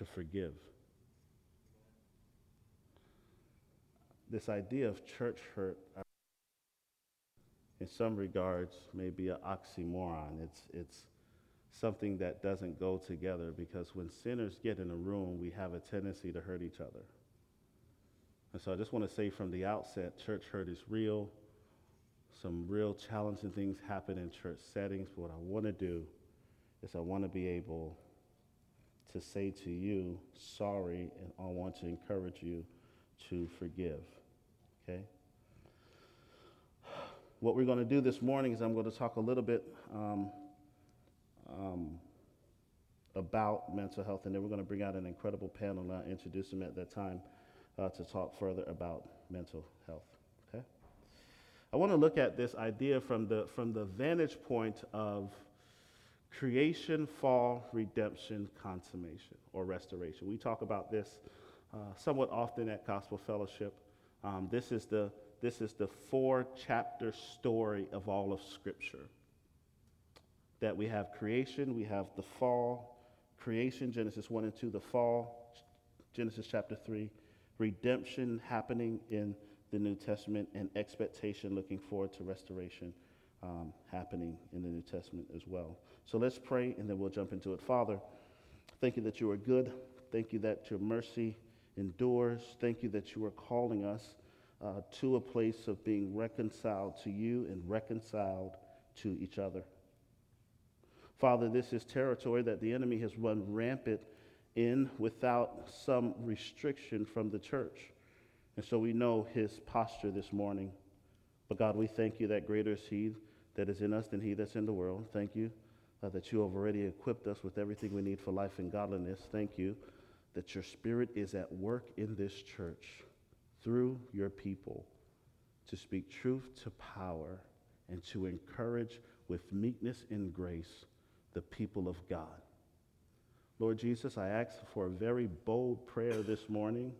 to forgive. This idea of church hurt, uh, in some regards, may be an oxymoron. It's, it's something that doesn't go together because when sinners get in a room, we have a tendency to hurt each other. And so I just want to say from the outset church hurt is real. Some real challenging things happen in church settings. But what I want to do is I want to be able to say to you, sorry, and I want to encourage you to forgive. Okay? What we're going to do this morning is I'm going to talk a little bit um, um, about mental health, and then we're going to bring out an incredible panel, and I'll introduce them at that time uh, to talk further about mental health. Okay? I want to look at this idea from the, from the vantage point of creation, fall, redemption, consummation, or restoration. We talk about this uh, somewhat often at Gospel Fellowship. Um, this, is the, this is the four chapter story of all of Scripture. That we have creation, we have the fall, creation, Genesis 1 and 2, the fall, Genesis chapter 3, redemption happening in the New Testament, and expectation looking forward to restoration um, happening in the New Testament as well. So let's pray and then we'll jump into it. Father, thank you that you are good. Thank you that your mercy endures. Thank you that you are calling us uh, to a place of being reconciled to you and reconciled to each other. Father, this is territory that the enemy has run rampant in without some restriction from the church. And so we know his posture this morning. But God, we thank you that greater is he that is in us than he that's in the world. Thank you uh, that you have already equipped us with everything we need for life and godliness. Thank you that your spirit is at work in this church through your people to speak truth to power and to encourage with meekness and grace the people of God. Lord Jesus, I ask for a very bold prayer this morning.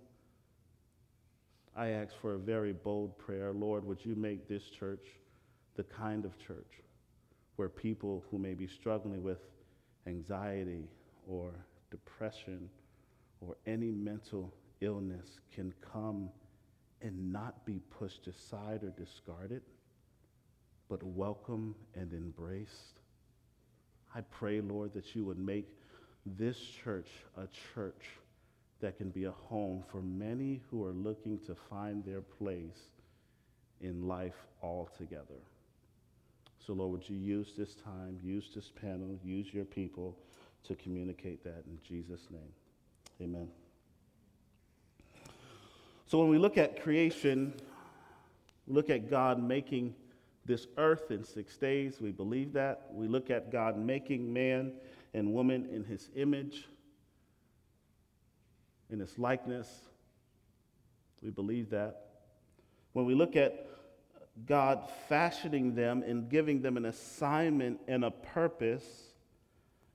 I ask for a very bold prayer. Lord, would you make this church the kind of church where people who may be struggling with anxiety or depression or any mental illness can come and not be pushed aside or discarded, but welcome and embraced. I pray, Lord, that you would make this church a church that can be a home for many who are looking to find their place in life altogether. So, Lord, would you use this time, use this panel, use your people to communicate that in Jesus' name? Amen. So, when we look at creation, look at God making this earth in six days. We believe that. We look at God making man and woman in his image, in his likeness. We believe that. When we look at God fashioning them and giving them an assignment and a purpose,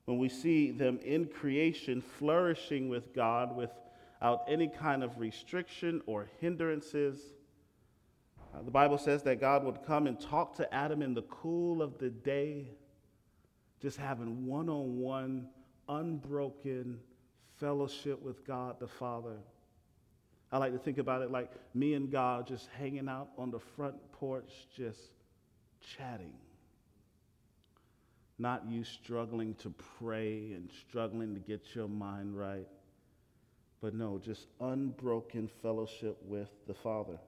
when we see them in creation flourishing with God without any kind of restriction or hindrances, uh, the Bible says that God would come and talk to Adam in the cool of the day, just having one on one, unbroken fellowship with God the Father. I like to think about it like me and God just hanging out on the front porch, just chatting. Not you struggling to pray and struggling to get your mind right, but no, just unbroken fellowship with the Father.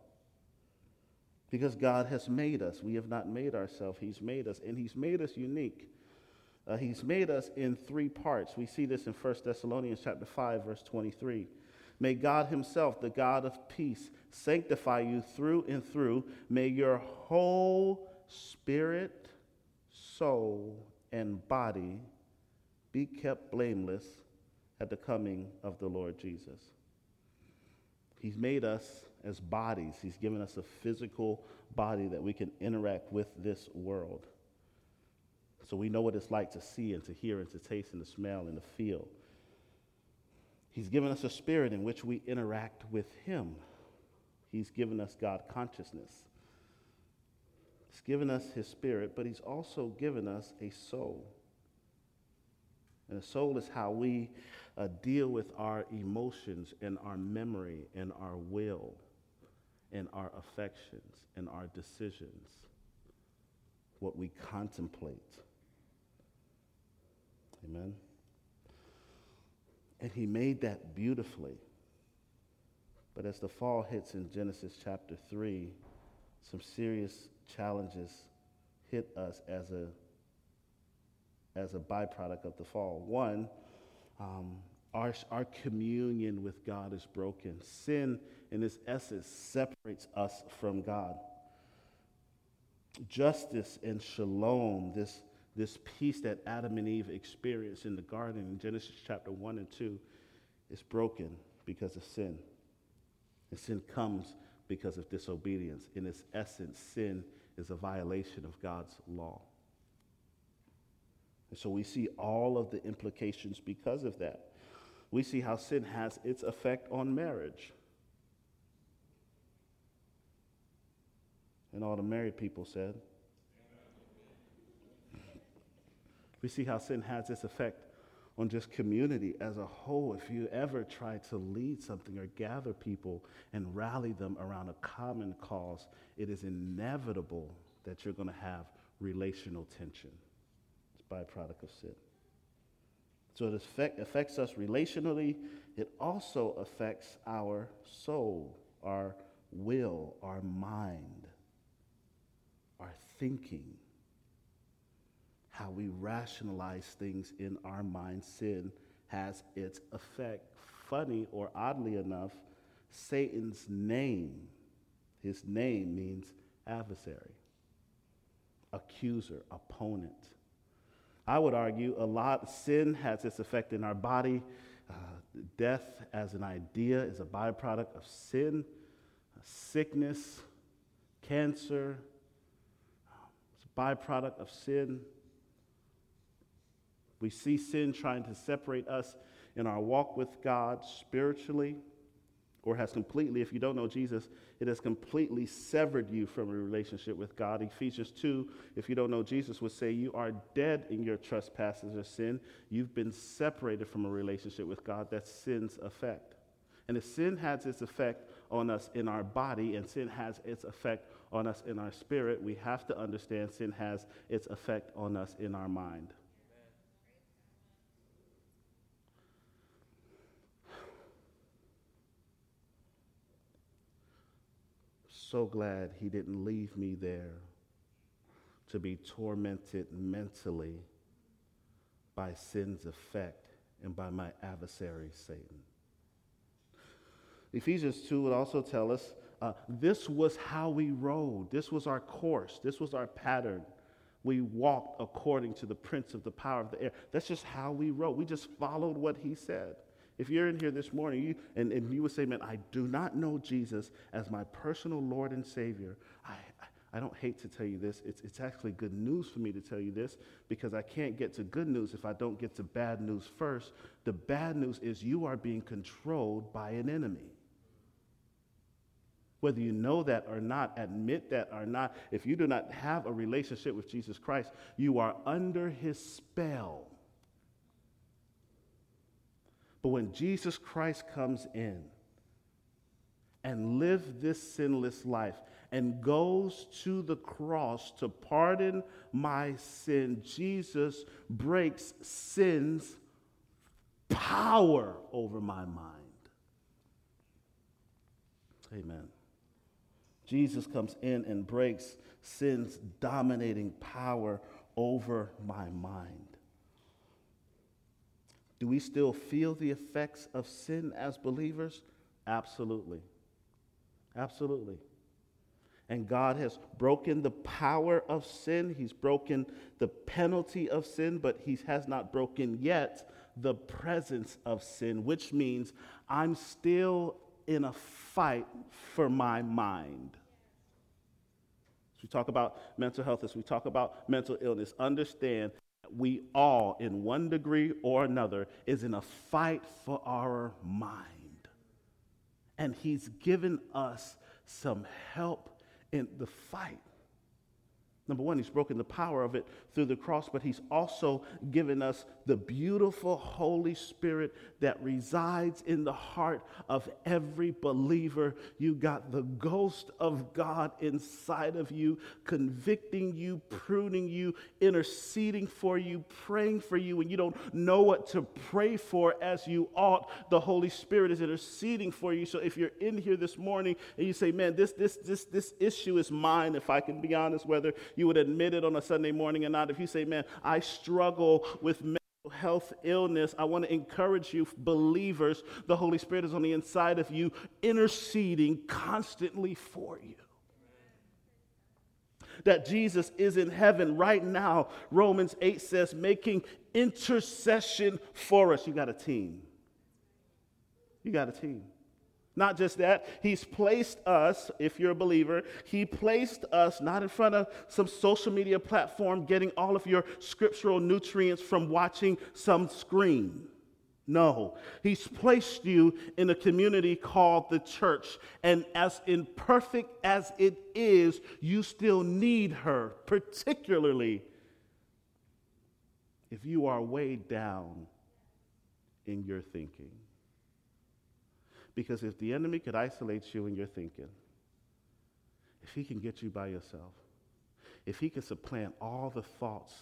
Because God has made us. We have not made ourselves, He's made us, and He's made us unique. Uh, he's made us in three parts. We see this in 1 Thessalonians chapter 5, verse 23. May God Himself, the God of peace, sanctify you through and through. May your whole spirit, soul, and body be kept blameless at the coming of the Lord Jesus. He's made us as bodies, He's given us a physical body that we can interact with this world. So we know what it's like to see and to hear and to taste and to smell and to feel. He's given us a spirit in which we interact with Him. He's given us God consciousness. He's given us His spirit, but He's also given us a soul. And a soul is how we uh, deal with our emotions and our memory and our will and our affections and our decisions, what we contemplate. Amen. And he made that beautifully. But as the fall hits in Genesis chapter 3, some serious challenges hit us as a, as a byproduct of the fall. One, um, our, our communion with God is broken. Sin, in its essence, separates us from God. Justice and shalom, this, this peace that Adam and Eve experienced in the garden in Genesis chapter 1 and 2, is broken because of sin. And sin comes because of disobedience. In its essence, sin is a violation of God's law. And so we see all of the implications because of that. We see how sin has its effect on marriage. And all the married people said. We see how sin has its effect on just community as a whole. If you ever try to lead something or gather people and rally them around a common cause, it is inevitable that you're going to have relational tension. It's byproduct of sin. So it affect, affects us relationally. It also affects our soul, our will, our mind, our thinking how we rationalize things in our mind, sin has its effect. Funny or oddly enough, Satan's name, his name means adversary, accuser, opponent. I would argue a lot, sin has its effect in our body. Uh, death as an idea is a byproduct of sin, sickness, cancer, it's a byproduct of sin. We see sin trying to separate us in our walk with God spiritually, or has completely, if you don't know Jesus, it has completely severed you from a relationship with God. Ephesians 2, if you don't know Jesus, would say you are dead in your trespasses or sin. You've been separated from a relationship with God. That's sin's effect. And if sin has its effect on us in our body and sin has its effect on us in our spirit, we have to understand sin has its effect on us in our mind. So glad he didn't leave me there to be tormented mentally by sin's effect and by my adversary, Satan. Ephesians 2 would also tell us uh, this was how we rode, this was our course, this was our pattern. We walked according to the prince of the power of the air. That's just how we rode. We just followed what he said. If you're in here this morning you, and, and you would say, man, I do not know Jesus as my personal Lord and Savior, I, I, I don't hate to tell you this. It's, it's actually good news for me to tell you this because I can't get to good news if I don't get to bad news first. The bad news is you are being controlled by an enemy. Whether you know that or not, admit that or not, if you do not have a relationship with Jesus Christ, you are under his spell. But when Jesus Christ comes in and lives this sinless life and goes to the cross to pardon my sin, Jesus breaks sin's power over my mind. Amen. Jesus comes in and breaks sin's dominating power over my mind. Do we still feel the effects of sin as believers? Absolutely. Absolutely. And God has broken the power of sin. He's broken the penalty of sin, but He has not broken yet the presence of sin, which means I'm still in a fight for my mind. As we talk about mental health, as we talk about mental illness, understand we all, in one degree or another, is in a fight for our mind. And He's given us some help in the fight. Number one, he's broken the power of it through the cross, but he's also given us the beautiful Holy Spirit that resides in the heart of every believer. You got the ghost of God inside of you, convicting you, pruning you, interceding for you, praying for you, and you don't know what to pray for as you ought. The Holy Spirit is interceding for you. So if you're in here this morning and you say, Man, this, this, this, this issue is mine, if I can be honest, whether you would admit it on a Sunday morning or not. If you say, man, I struggle with mental health illness, I want to encourage you, believers, the Holy Spirit is on the inside of you, interceding constantly for you that Jesus is in heaven right now. Romans 8 says, making intercession for us. You got a team. You got a team. Not just that, He's placed us, if you're a believer, He placed us not in front of some social media platform getting all of your scriptural nutrients from watching some screen. No, He's placed you in a community called the church. And as imperfect as it is, you still need her, particularly if you are weighed down in your thinking. Because if the enemy could isolate you in your thinking, if he can get you by yourself, if he can supplant all the thoughts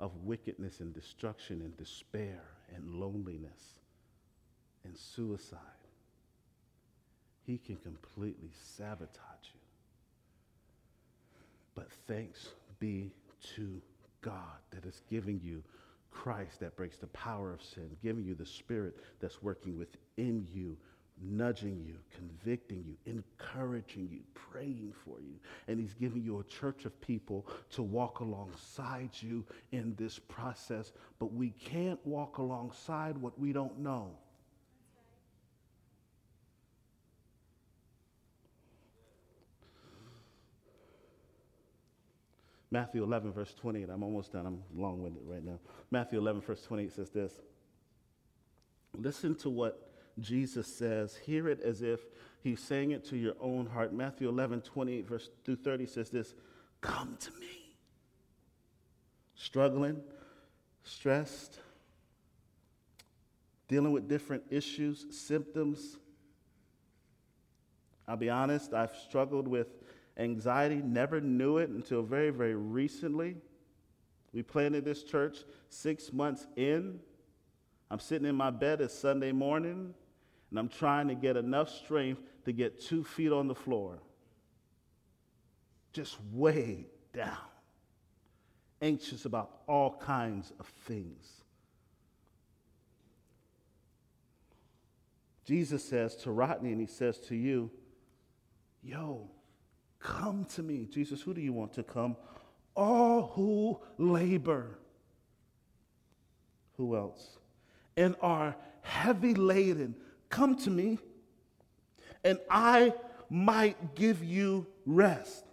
of wickedness and destruction and despair and loneliness and suicide, he can completely sabotage you. But thanks be to God that is giving you Christ that breaks the power of sin, giving you the Spirit that's working within you nudging you, convicting you, encouraging you, praying for you. And He's giving you a church of people to walk alongside you in this process. But we can't walk alongside what we don't know. Matthew 11, verse 28. I'm almost done. I'm long winded right now. Matthew 11, verse 28 says this Listen to what Jesus says, hear it as if he's saying it to your own heart. Matthew 11, 28, verse through 30 says this Come to me. Struggling, stressed, dealing with different issues, symptoms. I'll be honest, I've struggled with anxiety, never knew it until very, very recently. We planted this church six months in. I'm sitting in my bed, it's Sunday morning and I'm trying to get enough strength to get two feet on the floor. Just way down. Anxious about all kinds of things. Jesus says to Rodney, and he says to you, Yo, come to me. Jesus, who do you want to come? All who labor. Who else? And are heavy laden Come to me, and I might give you rest.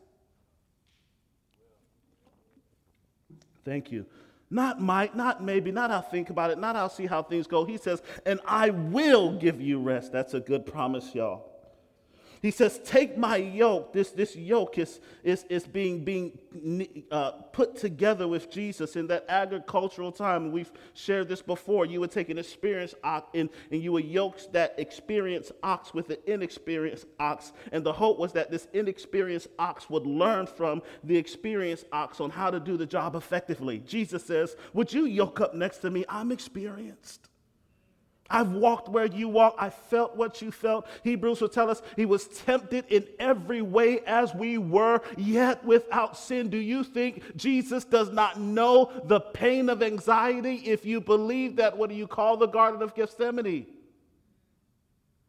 Thank you. Not might, not maybe, not I'll think about it, not I'll see how things go. He says, and I will give you rest. That's a good promise, y'all. He says, Take my yoke. This, this yoke is, is, is being, being uh, put together with Jesus in that agricultural time. We've shared this before. You would take an experienced ox and, and you would yoke that experienced ox with an inexperienced ox. And the hope was that this inexperienced ox would learn from the experienced ox on how to do the job effectively. Jesus says, Would you yoke up next to me? I'm experienced. I've walked where you walk. I felt what you felt. Hebrews will tell us he was tempted in every way as we were, yet without sin. Do you think Jesus does not know the pain of anxiety if you believe that? What do you call the Garden of Gethsemane?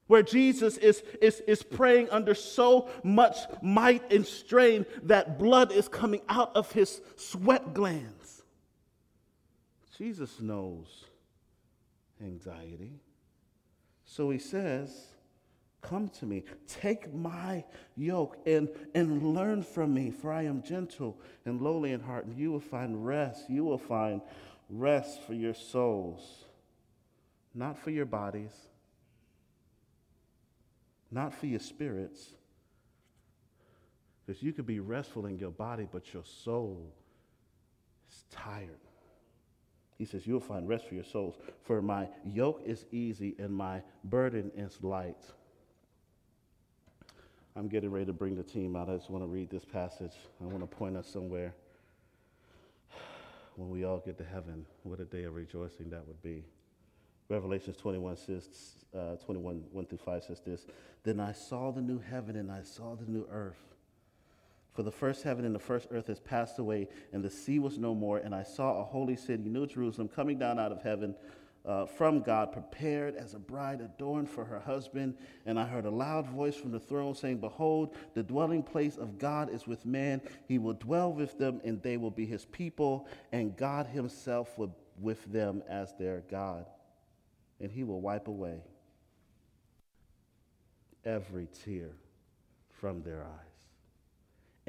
Where Jesus is, is, is praying under so much might and strain that blood is coming out of his sweat glands. Jesus knows anxiety. So he says, Come to me, take my yoke and, and learn from me, for I am gentle and lowly in heart, and you will find rest. You will find rest for your souls, not for your bodies, not for your spirits. Because you could be restful in your body, but your soul is tired. He says, You'll find rest for your souls. For my yoke is easy and my burden is light. I'm getting ready to bring the team out. I just want to read this passage. I want to point us somewhere. When we all get to heaven, what a day of rejoicing that would be. Revelations 21 says, uh, 21, 1 through 5 says this Then I saw the new heaven and I saw the new earth. For the first heaven and the first earth has passed away, and the sea was no more. And I saw a holy city, New Jerusalem, coming down out of heaven uh, from God, prepared as a bride adorned for her husband. And I heard a loud voice from the throne saying, Behold, the dwelling place of God is with man. He will dwell with them, and they will be his people, and God himself will with them as their God. And he will wipe away every tear from their eyes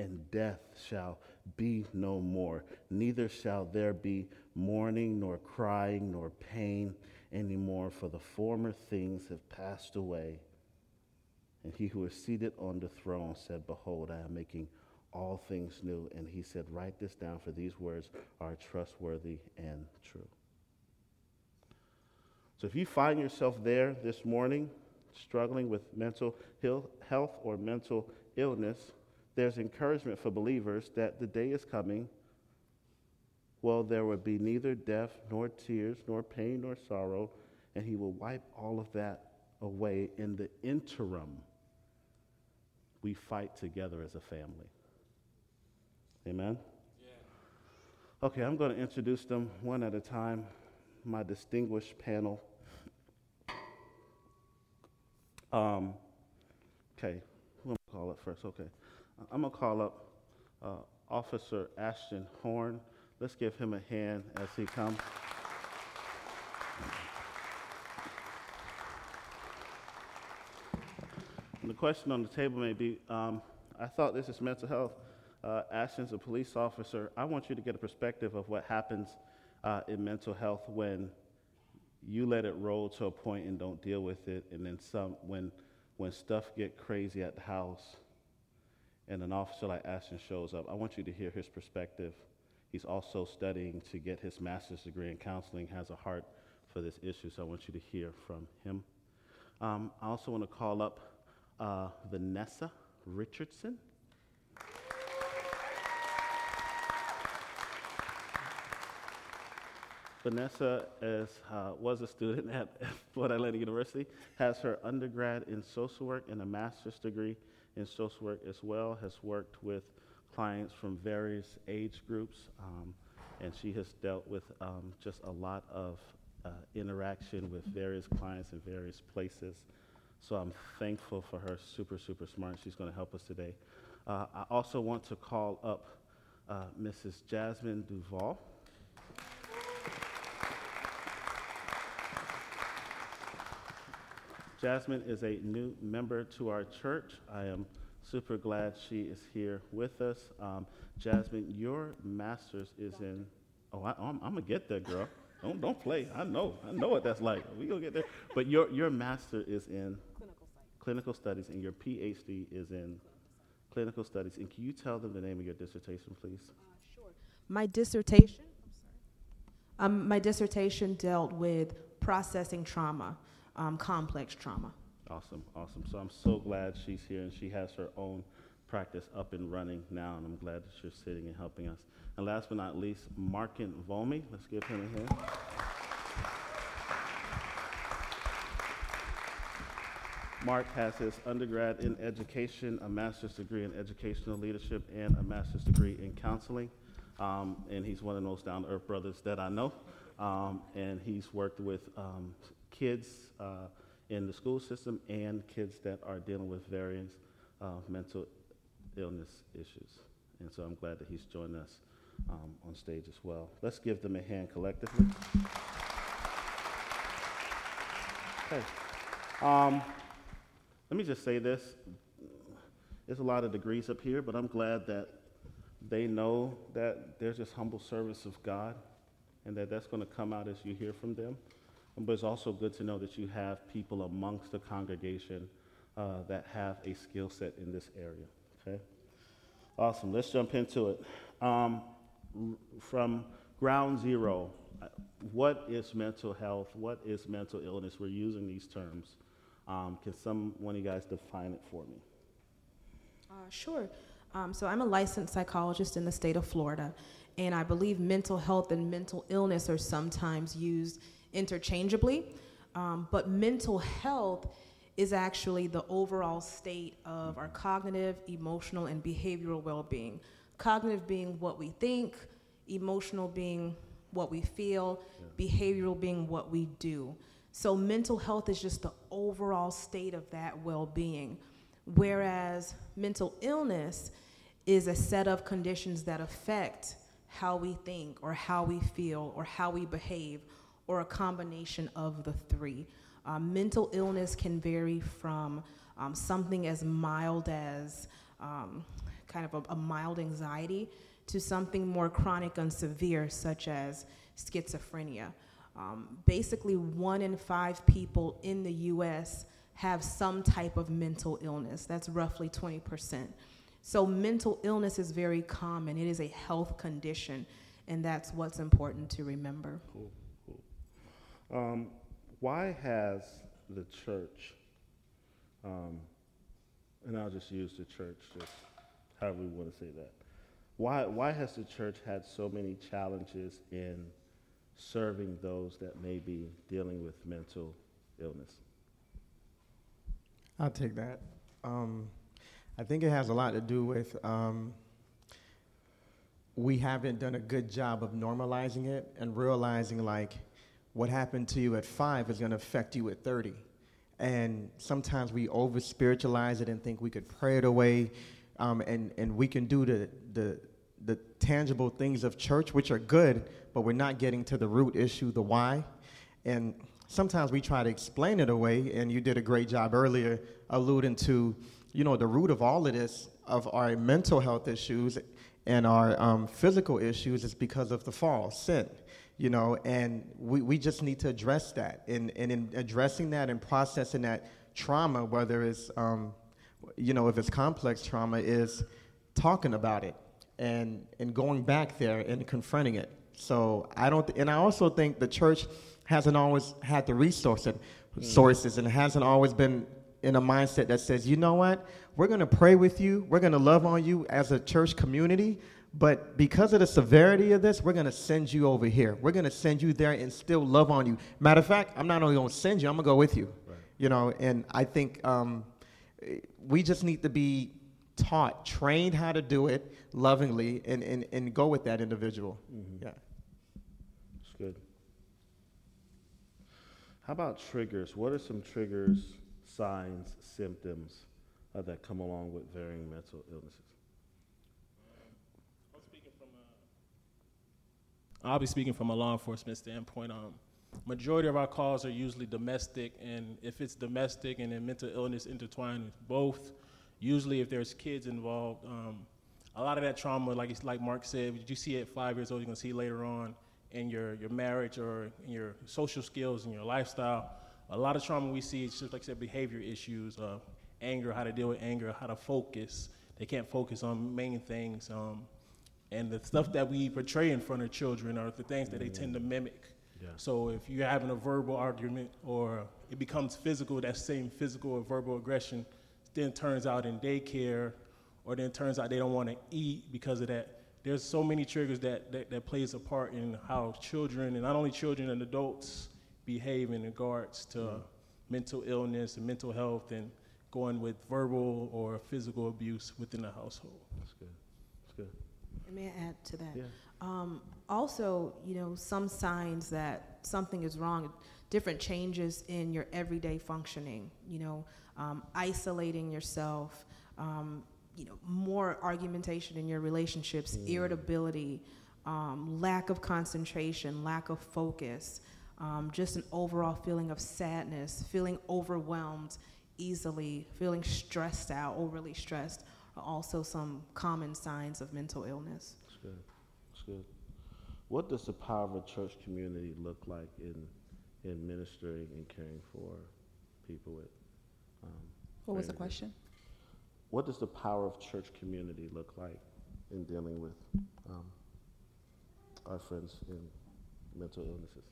and death shall be no more. Neither shall there be mourning, nor crying, nor pain anymore, for the former things have passed away. And he who is seated on the throne said, Behold, I am making all things new. And he said, Write this down, for these words are trustworthy and true. So if you find yourself there this morning, struggling with mental health or mental illness, there's encouragement for believers that the day is coming. Well, there will be neither death, nor tears, nor pain, nor sorrow, and he will wipe all of that away. In the interim, we fight together as a family. Amen? Yeah. Okay, I'm going to introduce them one at a time. My distinguished panel. Um, okay, who am I call it first? Okay. I'm going to call up uh, Officer Ashton Horn. Let's give him a hand as he comes. And the question on the table may be um, I thought this is mental health. Uh, Ashton's a police officer. I want you to get a perspective of what happens uh, in mental health when you let it roll to a point and don't deal with it, and then some when when stuff get crazy at the house and an officer like Ashton shows up, I want you to hear his perspective. He's also studying to get his master's degree in counseling, has a heart for this issue, so I want you to hear from him. Um, I also want to call up uh, Vanessa Richardson. Vanessa is, uh, was a student at Florida Atlantic University, has her undergrad in social work and a master's degree in social work as well, has worked with clients from various age groups, um, and she has dealt with um, just a lot of uh, interaction with various clients in various places. So I'm thankful for her, super, super smart. She's going to help us today. Uh, I also want to call up uh, Mrs. Jasmine Duval. Jasmine is a new member to our church. I am super glad she is here with us. Um, Jasmine, your master's is in. Oh, I, am gonna get there, girl. Don't don't play. I know. I know what that's like. We gonna get there. But your your master is in clinical, clinical studies, and your PhD is in clinical studies. And can you tell them the name of your dissertation, please? Uh, sure. My dissertation. Um, my dissertation dealt with processing trauma um, complex trauma. Awesome, awesome. So I'm so glad she's here and she has her own practice up and running now, and I'm glad that you're sitting and helping us. And last but not least, Markin Volmi. Let's give him a hand. Mark has his undergrad in education, a master's degree in educational leadership, and a master's degree in counseling. Um, and he's one of those down to earth brothers that I know. Um, and he's worked with um, kids uh, in the school system and kids that are dealing with various uh, mental illness issues. And so I'm glad that he's joined us um, on stage as well. Let's give them a hand collectively. Okay. Um, let me just say this. There's a lot of degrees up here, but I'm glad that they know that there's just humble service of God and that that's going to come out as you hear from them. But it's also good to know that you have people amongst the congregation uh, that have a skill set in this area. Okay. Awesome. Let's jump into it. Um, from ground zero, what is mental health? What is mental illness? We're using these terms. Um, can some one of you guys define it for me? Uh, sure. Um, so I'm a licensed psychologist in the state of Florida, and I believe mental health and mental illness are sometimes used interchangeably. Um, but mental health is actually the overall state of our cognitive, emotional, and behavioral well being. Cognitive being what we think, emotional being what we feel, yeah. behavioral being what we do. So, mental health is just the overall state of that well being. Whereas mental illness is a set of conditions that affect how we think or how we feel or how we behave or a combination of the three. Um, mental illness can vary from um, something as mild as um, kind of a, a, mild anxiety to something more chronic and severe, such as schizophrenia. Um, basically, one in five people in the US have some type of mental illness. That's roughly 20%. So, mental illness is very common, it is a health condition, and that's what's important to remember. Cool. Um, why has the church, um, and I'll just use the church, just however we want to say that, why, why has the church had so many challenges in serving those that may be dealing with mental illness? I'll take that. Um, I think it has a lot to do with um, we haven't done a good job of normalizing it and realizing like what happened to you at five is going to affect you at 30. And sometimes we over spiritualize it and think we could pray it away. Um, and, and we can do the, the, the tangible things of church, which are good, but we're not getting to the root issue, the why. And sometimes we try to explain it away, and you did a great job earlier alluding to, you know, the root of all of this, of our mental health issues and our um, physical issues is because of the fall, sin you know, and we, we just need to address that. And, and in addressing that and processing that trauma, whether it's, um, you know, if it's complex trauma, is talking about it and, and going back there and confronting it. So I don't, th- and I also think the church hasn't always had the resources, mm. sources and hasn't always been in a mindset that says, you know what, we're going to pray with you, we're going to love on you as a church community, but because of the severity of this, we're going to send you over here. We're going to send you there and still love on you. Matter of fact, I'm not only going to send you, I'm going to go with you. Right. You know, and I think um, we just need to be taught, trained how to do it lovingly, and, and, and go with that individual. Mm-hmm. Yeah. That's good. How about triggers? What are some triggers, signs, symptoms uh, that come along with varying mental illnesses? I'll be speaking from a law enforcement standpoint. Um, majority of our calls are usually domestic, and if it's domestic and then mental illness intertwined with both, usually if there's kids involved, um, a lot of that trauma, like like Mark said, you see it at five years old, you're gonna see later on in your your marriage or in your social skills and your lifestyle. A lot of trauma we see is just like I said, behavior issues, uh, anger, how to deal with anger, how to focus. They can't focus on main things. Um, and the stuff that we portray in front of children are the things that they tend to mimic. Yeah. So if you're having a verbal argument or it becomes physical, that same physical or verbal aggression then turns out in daycare or then turns out they don't want to eat because of that. There's so many triggers that, that, that plays a part in how children, and not only children and adults, behave in regards to mm. mental illness and mental health and going with verbal or physical abuse within the household. That's good. May I add to that? Yeah. Um, also, you know, some signs that something is wrong, different changes in your everyday functioning, you know, um, isolating yourself, um, you know, more argumentation in your relationships, mm. irritability, um, lack of concentration, lack of focus, um, just an overall feeling of sadness, feeling overwhelmed easily, feeling stressed out, overly stressed also some common signs of mental illness. That's good. That's good. What does the power of a church community look like in, in ministering and caring for people with? Um, what was the question? what does the power of church community look like in dealing with um, our friends in mental illnesses?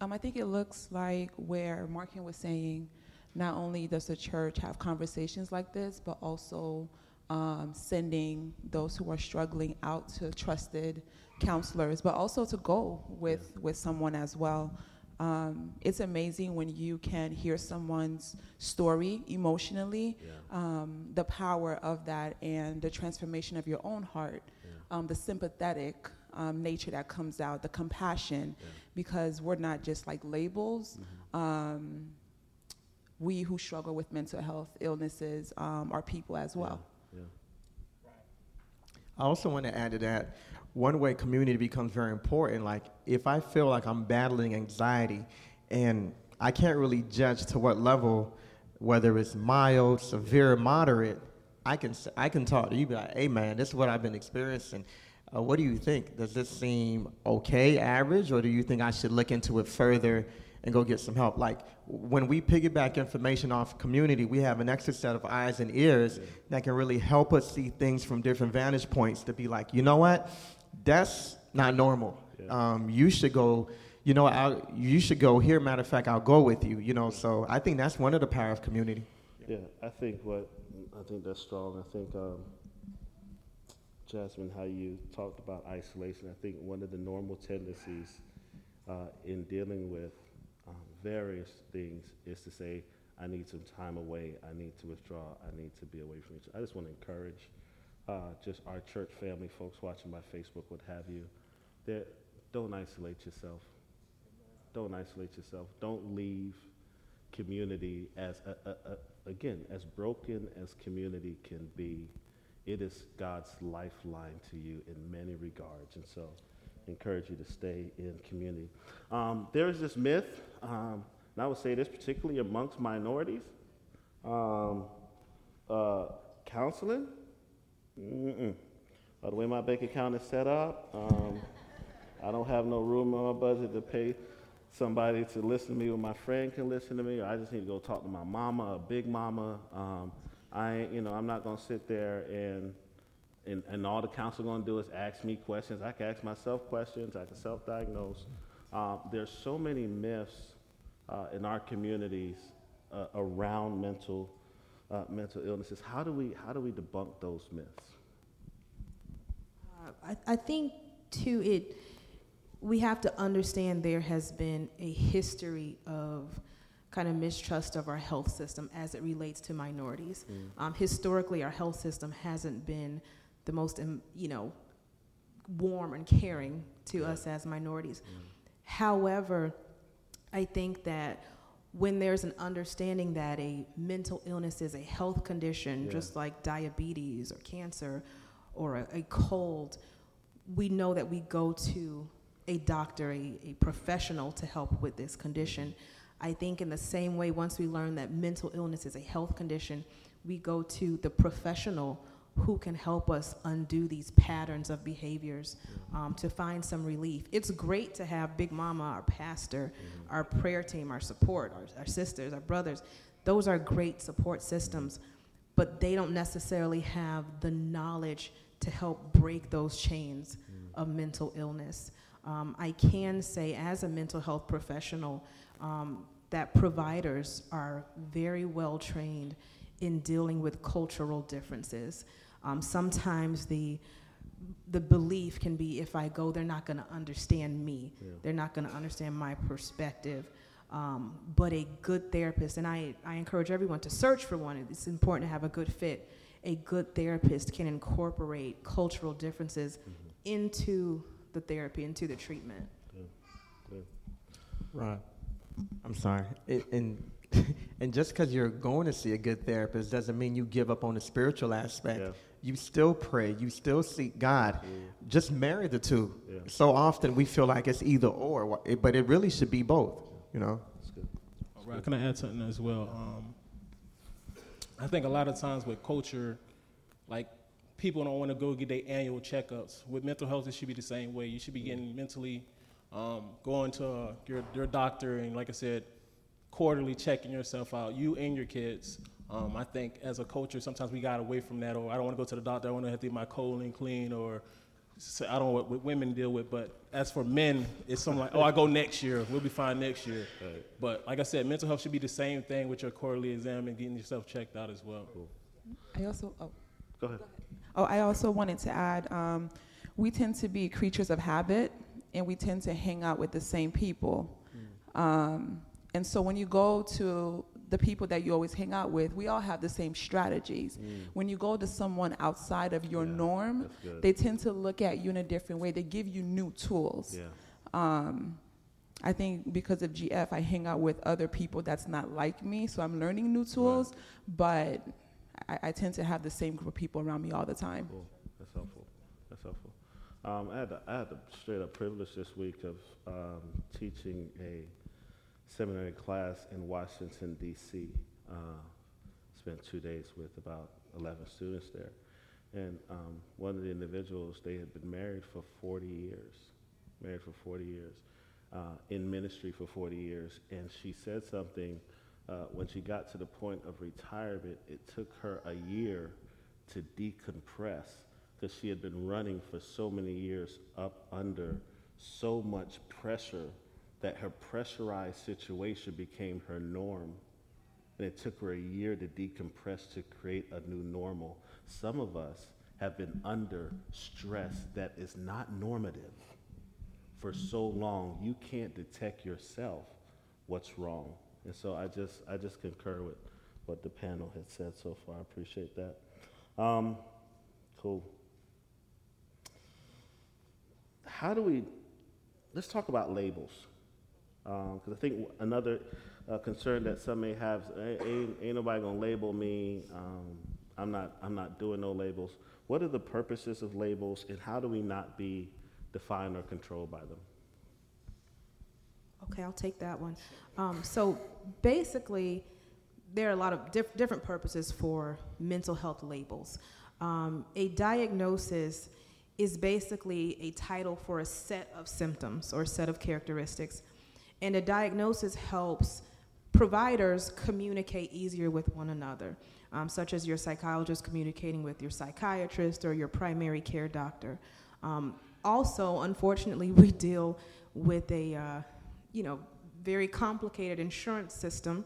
Um, I think it looks like where Markin was saying, not only does the church have conversations like this, but also um, sending those who are struggling out to trusted counselors, but also to go with, with someone as well. Um, it's amazing when you can hear someone's story emotionally, Yeah. um, the power of that and the transformation of your own heart, Yeah. um, the sympathetic um, nature that comes out, the compassion, Yeah. because we're not just like labels. Mhm. We who struggle with mental health illnesses um, are people as well. Yeah. I also want to add to that one way community becomes very important. Like, if I feel like I'm battling anxiety and I can't really judge to what level, whether it's mild, severe, moderate, I can, I can talk to you, be like, hey man, this is what I've been experiencing. Uh, what do you think? Does this seem okay, average, or do you think I should look into it further and go get some help? Like when we piggyback information off community, we have an extra set of eyes and ears that can really help us see things from different vantage points to be like, you know what? That's not normal. Yeah. Um, you should go. You know, I'll, you should go here. Matter of fact, I'll go with you. You know, so I think that's one of the power of community. Yeah, I think what I think that's strong. I think um, Jasmine, how you talked about isolation. I think one of the normal tendencies uh, in dealing with various things is to say, "I need some time away. I need to withdraw. I need to be away from each." other. I just want to encourage uh, just our church family, folks watching by Facebook, what have you. That don't isolate yourself. Don't isolate yourself. Don't leave community as a, a, a, again as broken as community can be it is god's lifeline to you in many regards and so encourage you to stay in community. Um, there is this myth um, and i would say this particularly amongst minorities. Um, uh, counseling? Mm-mm. The way my bank account is set up. Um, i don't have no room in my budget to pay somebody to listen to me, or my friend can listen to me, or I just need to go talk to my mama, a big mama. Um, I, you know, I'm not gonna sit there and, and, and all the counsel gonna do is ask me questions. I can ask myself questions. I can self-diagnose. Uh, there's so many myths uh, in our communities uh, around mental uh, mental illnesses. How do we how do we debunk those myths? Uh, I, I think too it we have to understand there has been a history of kind of mistrust of our health system as it relates to minorities. Um, historically, our health system hasn't been the most, you know, warm and caring to us as minorities. However, I think that when there's an understanding that a mental illness is a health condition, Yeah. just like diabetes or cancer or a, a cold, we know that we go to a doctor, a, a professional to help with this condition. Mm-hmm. I think, in the same way, once we learn that mental illness is a health condition, we go to the professional who can help us undo these patterns of behaviors um, to find some relief. It's great to have Big Mama, our pastor, our prayer team, our support, our, our sisters, our brothers. Those are great support systems, but they don't necessarily have the knowledge to help break those chains of mental illness. Um, I can say, as a mental health professional, um, that providers are very well trained in dealing with cultural differences. Um, sometimes the the belief can be if I go, they're not going to understand me. Yeah. They're not going to understand my perspective. Um, but a good therapist, and I, I encourage everyone to search for one. It's important to have a good fit. A good therapist can incorporate cultural differences into the therapy, into the treatment. Right. I'm sorry. It, and and just because you're going to see a good therapist doesn't mean you give up on the spiritual aspect. Yeah. You still pray. You still seek God. Just marry the two. Yeah. So often we feel like it's either or, but it really should be both. You know. That's good. All right, can I add something as well? Um, I think a lot of times with culture, like people don't want to go get their annual checkups. With mental health, it should be the same way. You should be getting mentally, um, going to uh, your, your doctor, and like I said, quarterly checking yourself out, you and your kids. Um, I think as a culture, sometimes we got away from that, or I don't want to go to the doctor, I want to have to get my colon clean, or so I don't know what, what women deal with. But as for men, it's something like, oh, I go next year, we'll be fine next year. Right. But like I said, mental health should be the same thing with your quarterly exam and getting yourself checked out as well. I also, oh, Go ahead. oh, I also wanted to add, um, we tend to be creatures of habit, and we tend to hang out with the same people. Um, and so when you go to the people that you always hang out with, we all have the same strategies. When you go to someone outside of your Yeah, norm, they tend to look at you in a different way. They give you new tools. Yeah. Um, I think because of GF, I hang out with other people that's not like me, so I'm learning new tools, but I, I tend to have the same group of people around me all the time. Cool. That's helpful. That's helpful. Um, I had the, I had the straight up privilege this week of um, teaching a seminary class in Washington D.C. Uh, spent two days with about 11 students there, and um, one of the individuals they had been married for 40 years, married for 40 years, uh, in ministry for 40 years, and she said something. Uh, when she got to the point of retirement, it took her a year to decompress because she had been running for so many years up under so much pressure that her pressurized situation became her norm. And it took her a year to decompress to create a new normal. Some of us have been under stress that is not normative for so long, you can't detect yourself what's wrong. And so I just, I just concur with what the panel has said so far. I appreciate that. Um, cool. How do we, let's talk about labels. Because I think another uh, concern that some may have, ain't, ain't nobody gonna label me. Um, I'm not, I'm not doing no labels. What are the purposes of labels, and how do we not be defined or controlled by them? Okay, I'll take that one. Um, so basically, there are a lot of diff- different purposes for mental health labels. Um, a diagnosis is basically a title for a set of symptoms or a set of characteristics. And a diagnosis helps providers communicate easier with one another, um, such as your psychologist communicating with your psychiatrist or your primary care doctor. Um, also, unfortunately, we deal with a uh, you know very complicated insurance system.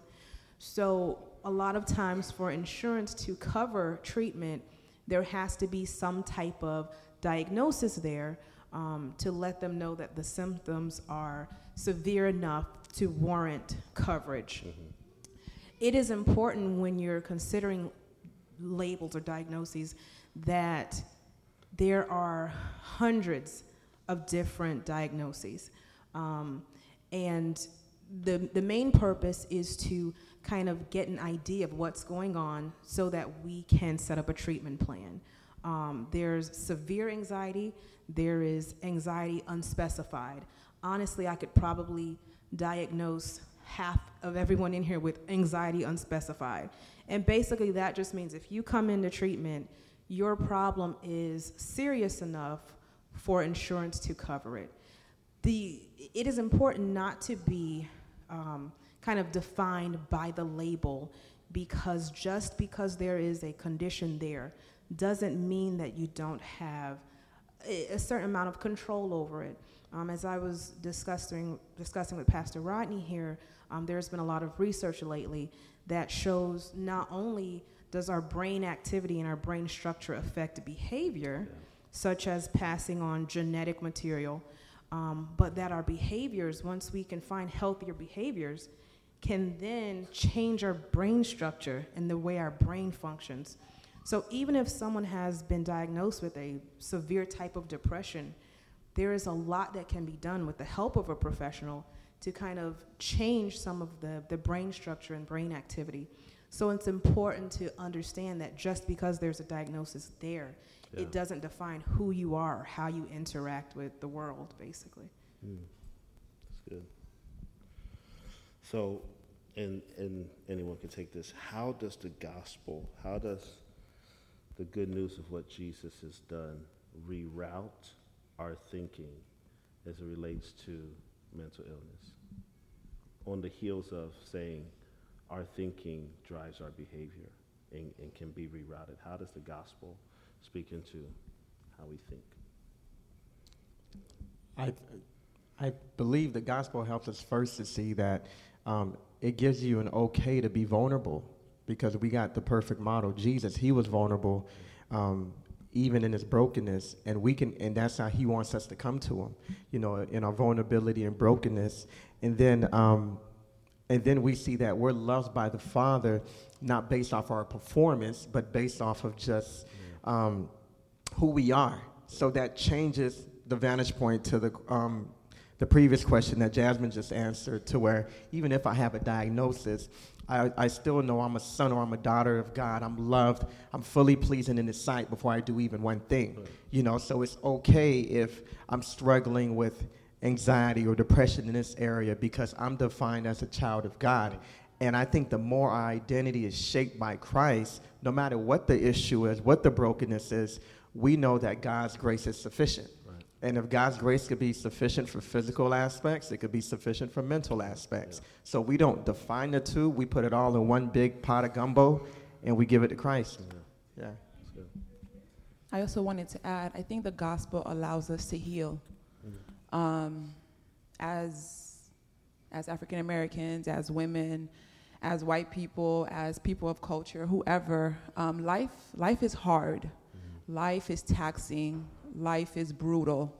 So a lot of times, for insurance to cover treatment, there has to be some type of diagnosis there um, to let them know that the symptoms are severe enough to warrant coverage. It is important when you're considering labels or diagnoses that there are hundreds of different diagnoses. Um, and the, the main purpose is to kind of get an idea of what's going on so that we can set up a treatment plan. Um, there's severe anxiety, there is anxiety unspecified. Honestly, I could probably diagnose half of everyone in here with anxiety unspecified. And basically, that just means if you come into treatment, your problem is serious enough for insurance to cover it. The, it is important not to be um, kind of defined by the label because just because there is a condition there doesn't mean that you don't have a, certain amount of control over it. Um, as I was discussing, discussing with Pastor Rodney here, um, there's been a lot of research lately that shows not only does our brain activity and our brain structure affect behavior, such as passing on genetic material, um, but that our behaviors, once we can find healthier behaviors, can then change our brain structure and the way our brain functions. So even if someone has been diagnosed with a severe type of depression, there is a lot that can be done with the help of a professional to kind of change some of the, the brain structure and brain activity. So it's important to understand that just because there's a diagnosis there, Yeah. it doesn't define who you are or how you interact with the world, basically. Mm. That's good. So, and, and anyone can take this. How does the gospel, how does the good news of what Jesus has done reroute our thinking as it relates to mental illness? On the heels of saying, our thinking drives our behavior and, and can be rerouted? How does the gospel speak into how we think? I, I believe the gospel helps us first to see that um, it gives you an okay to be vulnerable because we got the perfect model. Jesus, he was vulnerable um, even in his brokenness, and we can, and that's how he wants us to come to him, you know, in our vulnerability and brokenness. And then, um, and then we see that we're loved by the Father, not based off our performance, but based off of just um, who we are. So that changes the vantage point to the um, the previous question that Jasmine just answered, to where even if I have a diagnosis, I, I still know I'm a son or I'm a daughter of God. I'm loved. I'm fully pleasing in His sight before I do even one thing. Right. You know, so it's okay if I'm struggling with anxiety or depression in this area because I'm defined as a child of God. And I think the more our identity is shaped by Christ, no matter what the issue is, what the brokenness is, we know that God's grace is sufficient. And if God's grace could be sufficient for physical aspects, it could be sufficient for mental aspects. Yeah. So we don't define the two, we put it all in one big pot of gumbo and we give it to Christ. Yeah. yeah. I also wanted to add I think the gospel allows us to heal. Mm. Um, as, as African Americans, as women, as white people, as people of culture, whoever, um, life, life is hard. Mm-hmm. Life is taxing life is brutal.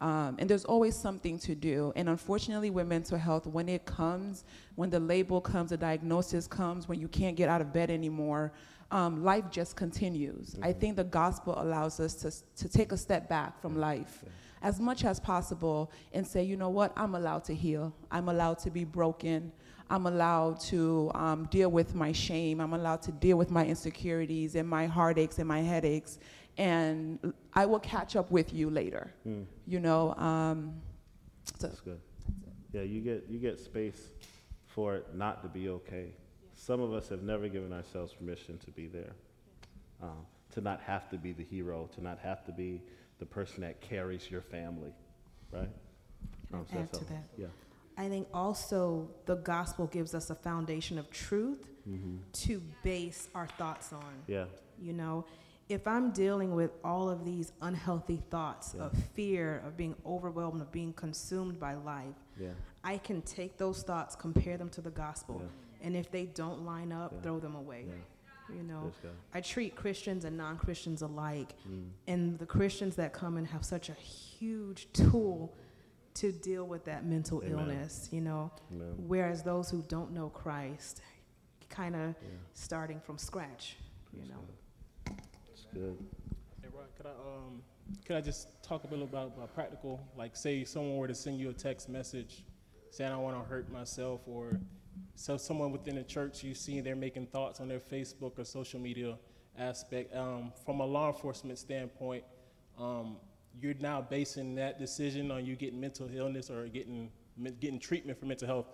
Um, and there's always something to do. And unfortunately, with mental health, when it comes, when the label comes, the diagnosis comes, when you can't get out of bed anymore, um, life just continues. Mm-hmm. I think the gospel allows us to, to take a step back from life yeah. as much as possible and say, you know what, I'm allowed to heal. I'm allowed to be broken. I'm allowed to um, deal with my shame. I'm allowed to deal with my insecurities and my heartaches and my headaches and I will catch up with you later. Mm. You know. Um, so that's good. Yeah, you get you get space for it not to be okay. Some of us have never given ourselves permission to be there, um, to not have to be the hero, to not have to be the person that carries your family, right? Um, so add to that. Yeah. I think also the gospel gives us a foundation of truth mm-hmm. to base our thoughts on. Yeah. You know, if I'm dealing with all of these unhealthy thoughts yeah. of fear, of being overwhelmed, of being consumed by life, yeah. I can take those thoughts, compare them to the gospel, yeah. and if they don't line up, throw them away. You know, I treat Christians and non Christians alike, mm. and the Christians that come and have such a huge tool to deal with that mental Amen. illness, you know, Amen. whereas those who don't know Christ, kind of starting from scratch, you know good. Hey, Rod, could I um, could I just talk a little about, about practical? Like, say someone were to send you a text message saying I want to hurt myself, or so someone within the church you see they're making thoughts on their Facebook or social media aspect. Um, from a law enforcement standpoint, um, you're now basing that decision on you getting mental illness or getting getting treatment for mental health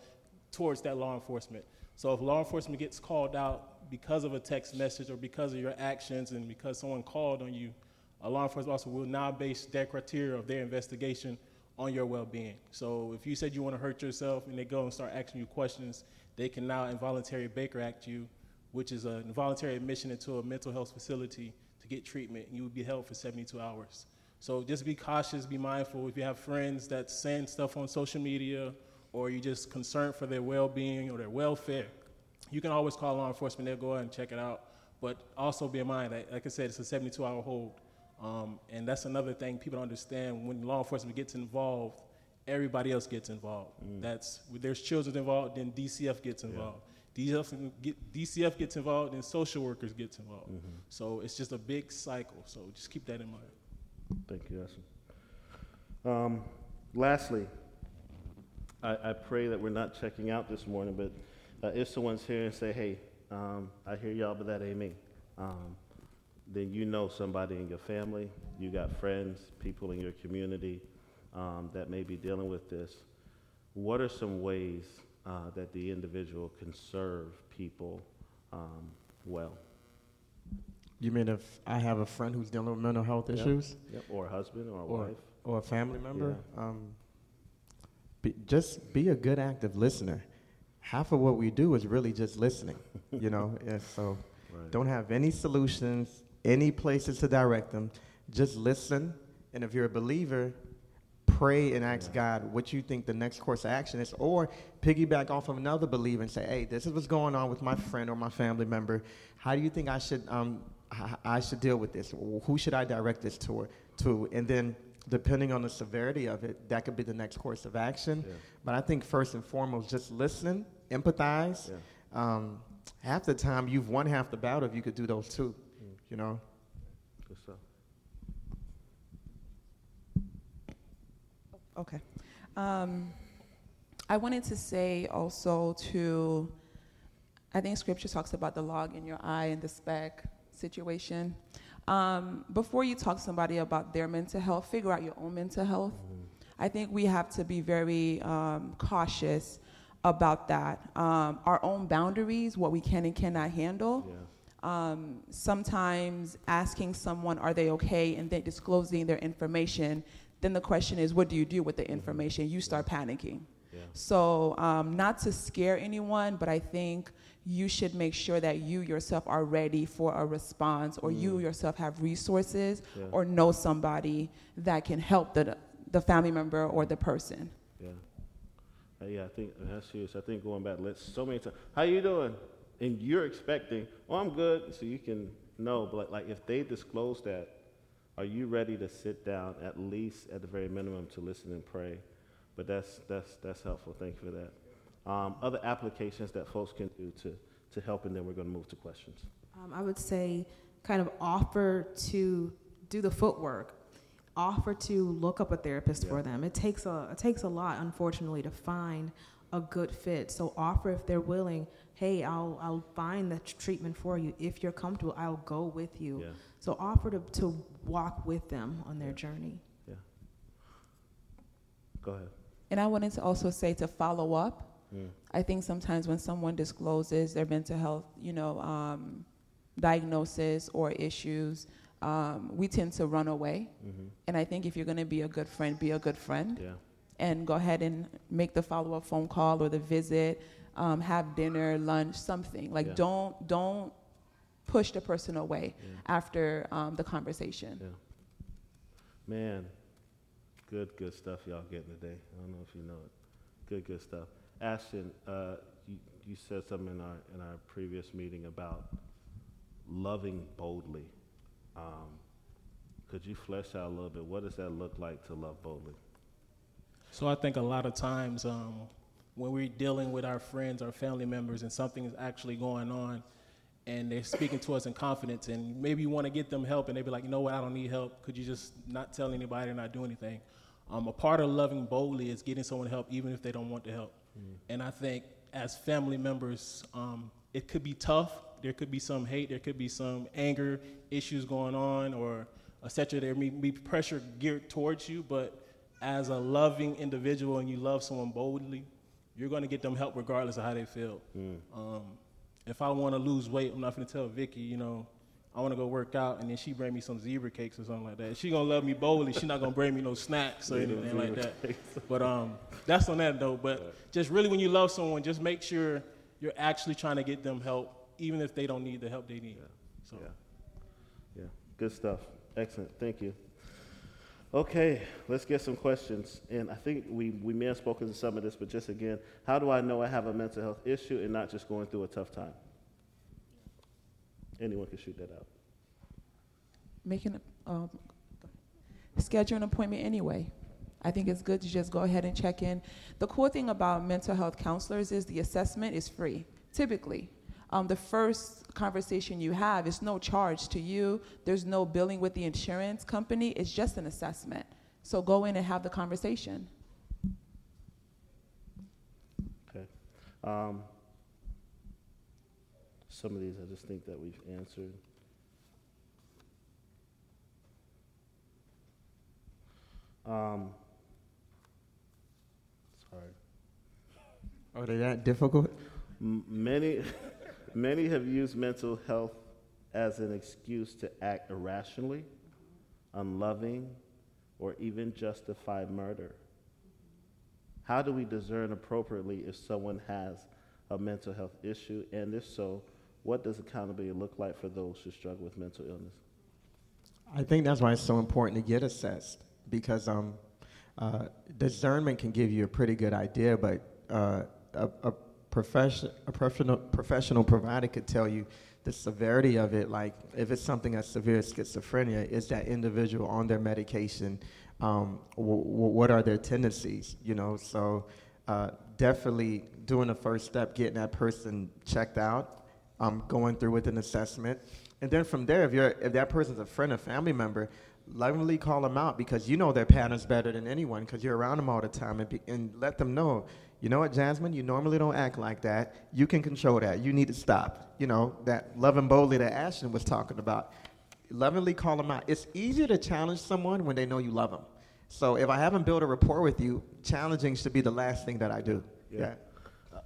towards that law enforcement. So if law enforcement gets called out because of a text message or because of your actions and because someone called on you, a law enforcement officer will now base their criteria of their investigation on your well-being. So if you said you want to hurt yourself and they go and start asking you questions, they can now involuntary Baker Act you, which is an involuntary admission into a mental health facility to get treatment, and you would be held for 72 hours. So just be cautious, be mindful. If you have friends that send stuff on social media, or you're just concerned for their well-being or their welfare, you can always call law enforcement. They'll go ahead and check it out. But also be in mind that, like I said, it's a 72 hour hold. Um, and that's another thing people don't understand. When law enforcement gets involved, everybody else gets involved. Mm. That's there's children involved, then DCF gets involved. Yeah. DCF, get, DCF gets involved, then social workers gets involved. Mm-hmm. So it's just a big cycle. So just keep that in mind. Thank you, Esson. Um, lastly, I, I, pray that we're not checking out this morning, but uh, if someone's here and say, hey, um, I hear y'all, but that ain't me, um, then you know somebody in your family, you got friends, people in your community um, that may be dealing with this. What are some ways uh, that the individual can serve people um, well? You mean if I have a friend who's dealing with mental health yep. issues? Yep. Or a husband or a or, wife? Or a family member? Yeah. Um, be, just be a good active listener half of what we do is really just listening, you know. And so, Right. don't have any solutions, any places to direct them. Just listen, and if you're a believer, pray and ask Yeah. God what you think the next course of action is, or piggyback off of another believer and say, "Hey, this is what's going on with my friend or my family member. How do you think I should um, h- I should deal with this? Who should I direct this toward to?" And then, depending on the severity of it, that could be the next course of action. Yeah. But I think first and foremost, just listen, empathize. Yeah. Um, half the time, you've won half the battle if you could do those two. Mm. You know. Good stuff. Okay. Um, I wanted to say also to, I think scripture talks about the log in your eye and the speck situation. Um, before you talk to somebody about their mental health, figure out your own mental health. I think we have to be very um, cautious about that. Um, our own boundaries, what we can and cannot handle. Yeah. Um, sometimes asking someone, are they okay, and then disclosing their information, then the question is, what do you do with the information? You start panicking. Yeah. So, um, not to scare anyone, but I think you should make sure that you yourself are ready for a response, or you Mm. yourself have resources, Yeah. or know somebody that can help the, the family member or the person. Yeah. Uh, yeah, I think uh, that's serious. I think going back, let's so many times. How you doing? And you're expecting, oh, I'm good, so you can know. But like, like if they disclose that, are you ready to sit down at least at the very minimum to listen and pray? But that's that's that's helpful. Thank you for that. Um, other applications that folks can do to to help, and then we're going to move to questions. Um, I would say, kind of offer to do the footwork, offer to look up a therapist Yeah. for them. It takes a it takes a lot, unfortunately, to find a good fit. So offer if they're willing. Hey, I'll I'll find the treatment for you if you're comfortable. I'll go with you. Yeah. So offer to to walk with them on their Yeah. journey. Yeah. Go ahead. And I wanted to also say to follow up. Mm. I think sometimes when someone discloses their mental health, you know, um, diagnosis or issues, um, we tend to run away. Mm-hmm. And I think if you're going to be a good friend, be a good friend Yeah. and go ahead and make the follow up phone call or the visit, um, have dinner, lunch, something. Like Yeah. don't don't push the person away Yeah. after um, the conversation. Yeah. Man, good, good stuff y'all getting today. I don't know if you know it. Good, good stuff. Ashton, uh, you, you said something in our in our previous meeting about loving boldly. Um, could you flesh out a little bit? What does that look like to love boldly? So I think a lot of times um, when we're dealing with our friends or family members and something is actually going on and they're speaking to us in confidence and maybe you want to get them help and they'd be like, you know what, I don't need help. Could you just not tell anybody or not do anything? Um, a part of loving boldly is getting someone help even if they don't want the help. And I think as family members, um, it could be tough. There could be some hate. There could be some anger issues going on, or etc. There may be pressure geared towards you. But as a loving individual, and you love someone boldly, you're going to get them help regardless of how they feel. Um, if I want to lose weight, I'm not going to tell Vicky, you know, I want to go work out, and then she bring me some zebra cakes or something like that. She gonna love me boldly. She not gonna bring me no snacks or Yeah, anything like that. But um, that's on that though. But just really, when you love someone, just make sure you're actually trying to get them help, even if they don't need the help they need. So. Yeah. Yeah. Good stuff. Excellent. Thank you. Okay, let's get some questions. And I think we, we may have spoken to some of this, but just again, how do I know I have a mental health issue and not just going through a tough time? Anyone can shoot that out. Making um, schedule an appointment anyway. I think it's good to just go ahead and check in. The cool thing about mental health counselors is the assessment is free, typically. Um, the first conversation you have is no charge to you. There's no billing with the insurance company. It's just an assessment. So go in and have the conversation. Okay. Um, some of these I just think that we've answered. Um, sorry. Are they that difficult? M- Many, many have used mental health as an excuse to act irrationally, unloving, or even justify murder. How do we discern appropriately if someone has a mental health issue? And if so, what does accountability look like for those who struggle with mental illness? I think that's why it's so important to get assessed because um, uh, discernment can give you a pretty good idea, but uh, a, a, profession, a professional, professional provider could tell you the severity of it. Like if it's something as severe as schizophrenia, is that individual on their medication? Um, w- w- what are their tendencies? You know, so uh, definitely doing the first step, getting that person checked out, um, going through with an assessment, and then from there, if you're if that person's a friend or family member, lovingly call them out because you know their patterns better than anyone because you're around them all the time and, be, and let them know you know what jasmine? You normally don't act like that. You can control that. You need to stop. You know that loving boldly that ashton was talking about. Lovingly call them out. It's easier to challenge someone when they know you love them so if i haven't built a rapport with you challenging should be the last thing that i do. Yeah, yeah.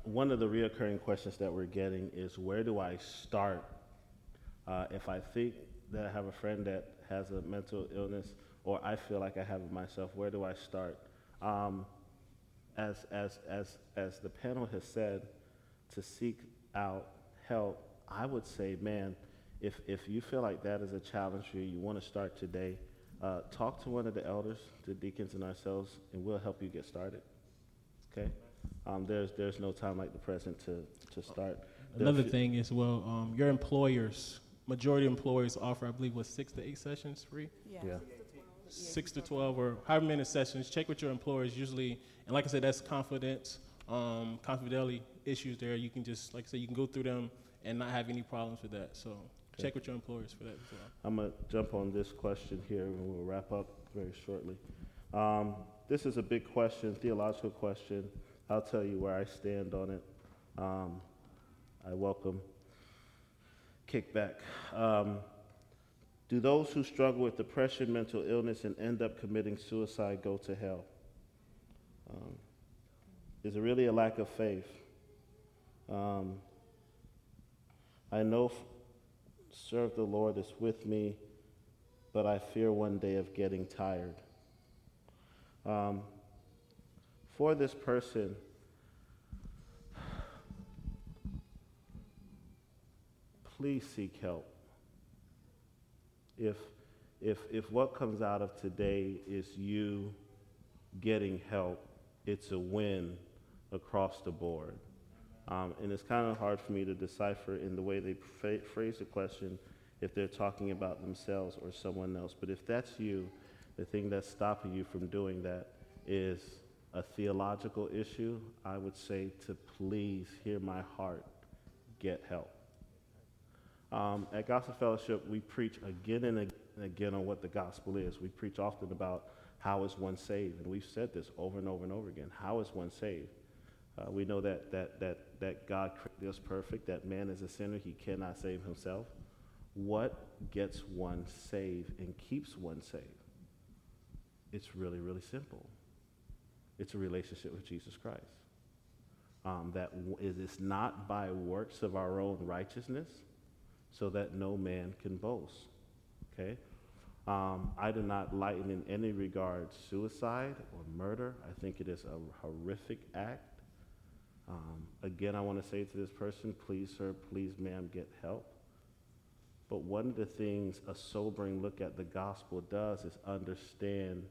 One of the reoccurring questions that we're getting is where do i start uh, if i think that i have a friend that has a mental illness or I feel like I have it myself, where do I start? Um, as, as, as, as the panel has said, to seek out help, I would say, man, if, if you feel like that is a challenge for you, you want to start today, uh, talk to one of the elders, the deacons and ourselves, and we'll help you get started. Okay? Um, there's, there's no time like the present to, to start. Another thing as well, um, your employers majority employers offer, I believe, was six to eight sessions free. Yeah. yeah. Six to twelve or however many sessions. Check with your employers. Usually, and like I said, that's confidence, um, confidentiality issues. There, you can just like I said, you can go through them and not have any problems with that. So okay. check with your employers for that as well. I'm gonna jump on this question here, and we'll wrap up very shortly. Um, this is a big question, theological question. I'll tell you where I stand on it. Um, I welcome kickback. Um, do those who struggle with depression, mental illness, and end up committing suicide go to hell? Um, is it really a lack of faith? Um, I know, f- serve the Lord is with me, but I fear one day of getting tired. Um, for this person, please seek help. If, if, if what comes out of today is you getting help, it's a win across the board. Um, and it's kind of hard for me to decipher in the way they phrase the question if they're talking about themselves or someone else. But if that's you, the thing that's stopping you from doing that is a theological issue, I would say to please hear my heart, get help. Um, at Gospel Fellowship, we preach again and again on what the gospel is. We preach often about how is one saved, and we've said this over and over and over again. How is one saved? Uh, we know that, that, that, that God created us perfect, that man is a sinner, he cannot save himself. What gets one saved and keeps one saved? It's really, really simple. It's a relationship with Jesus Christ. Um, that is not by works of our own righteousness, so that no man can boast. Okay? Um, I do not lighten in any regard suicide or murder. I think it is a horrific act. Um, again, I want to say to this person, please, sir, please, ma'am, get help. But one of the things a sobering look at the gospel does is understand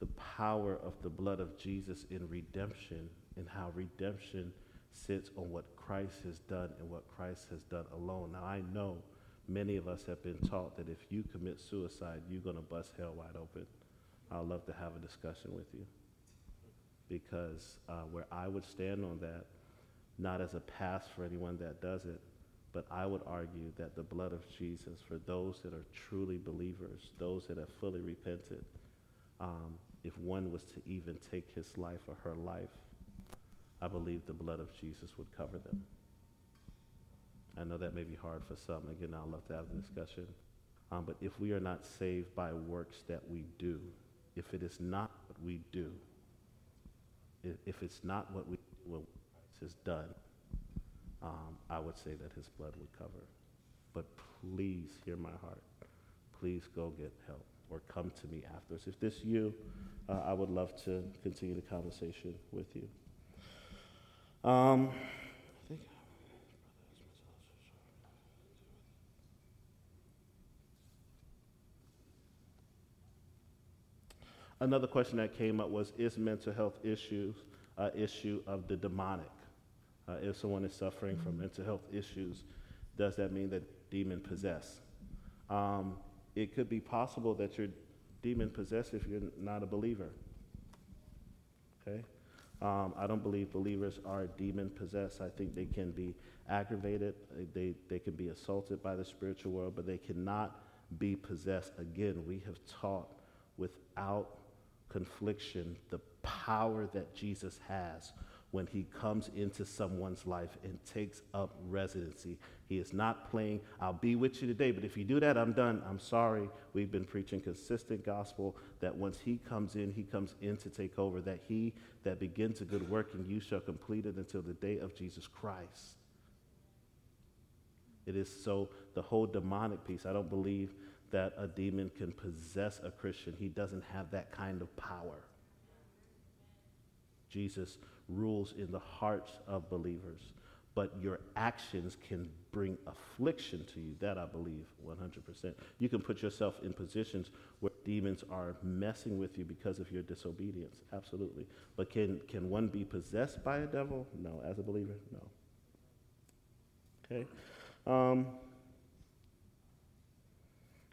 the power of the blood of Jesus in redemption and how redemption sits on what Christ has done and what Christ has done alone. Now, I know many of us have been taught that if you commit suicide, you're going to bust hell wide open. I'd love to have a discussion with you. Because uh, where I would stand on that, not as a pass for anyone that does it, but I would argue that the blood of Jesus, for those that are truly believers, those that have fully repented, um, if one was to even take his life or her life, I believe the blood of Jesus would cover them. I know that may be hard for some. Again, I'd love to have the discussion. Um, but if we are not saved by works that we do, if it is not what we do, if, it's not what we what Christ has done, um, I would say that his blood would cover. But please hear my heart. Please go get help or come to me afterwards. If this you, uh, I would love to continue the conversation with you. Um, Another question that came up was, is mental health issues an issue of the demonic? Uh, if someone is suffering from mental health issues, does that mean that demon possessed? Um, it could be possible that you're demon possessed if you're not a believer. Okay? Um, I don't believe believers are demon possessed. I think they can be aggravated, they, they can be assaulted by the spiritual world, but they cannot be possessed. Again, we have taught without confliction the power that Jesus has when he comes into someone's life and takes up residency. He is not playing, I'll be with you today, but if you do that, I'm done. I'm sorry. We've been preaching consistent gospel that once he comes in, he comes in to take over, that he that begins a good work in you shall complete it until the day of Jesus Christ. It is so the whole demonic piece. I don't believe that a demon can possess a Christian. He doesn't have that kind of power. Jesus rules in the hearts of believers, but your actions can bring affliction to you. That I believe 100%. You can put yourself in positions where demons are messing with you because of your disobedience. Absolutely. But can, can one be possessed by a devil? No. As a believer? No. Okay. Um,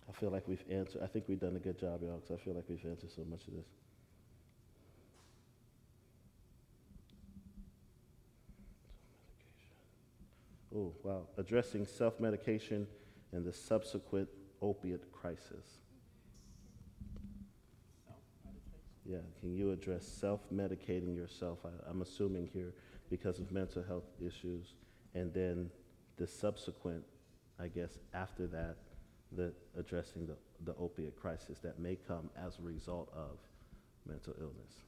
I feel like we've answered, I think we've done a good job, y'all, because I feel like we've answered so much of this. Oh, wow. Addressing self medication and the subsequent opiate crisis. Yeah, can you address self medicating yourself? I, I'm assuming here because of mental health issues, and then the subsequent, I guess, after that, the addressing the, the opiate crisis that may come as a result of mental illness.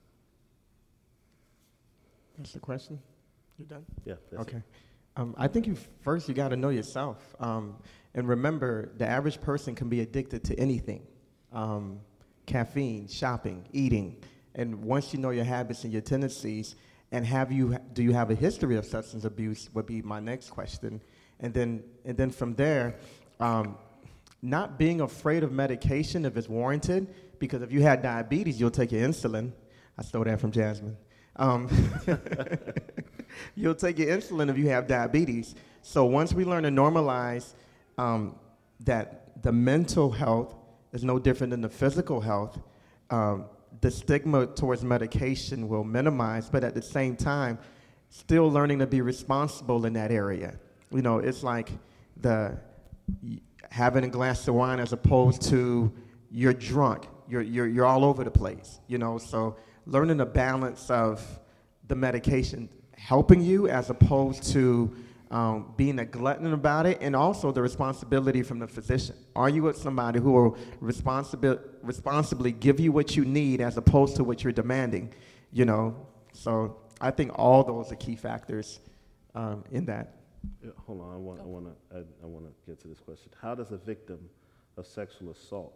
That's the question. You're done? Yeah, that's okay. it. Um, I think you first you got to know yourself, um, and remember the average person can be addicted to anything, um, caffeine, shopping, eating, and once you know your habits and your tendencies, and have you do you have a history of substance abuse would be my next question, and then and then from there, um, not being afraid of medication if it's warranted, because if you had diabetes, you'll take your insulin. I stole that from Jasmine. You'll take your insulin if you have diabetes. So once we learn to normalize um, that the mental health is no different than the physical health, um, the stigma towards medication will minimize, but at the same time, still learning to be responsible in that area. You know, it's like the having a glass of wine as opposed to you're drunk, you're, you're, you're all over the place, you know, so learning the balance of the medication helping you as opposed to um, being a glutton about it, and also the responsibility from the physician. Are you with somebody who will responsibi- responsibly give you what you need as opposed to what you're demanding? You know, so I think all those are key factors um, in that. Yeah, hold on, I want, I want to, I, I want to get to this question. How does a victim of sexual assault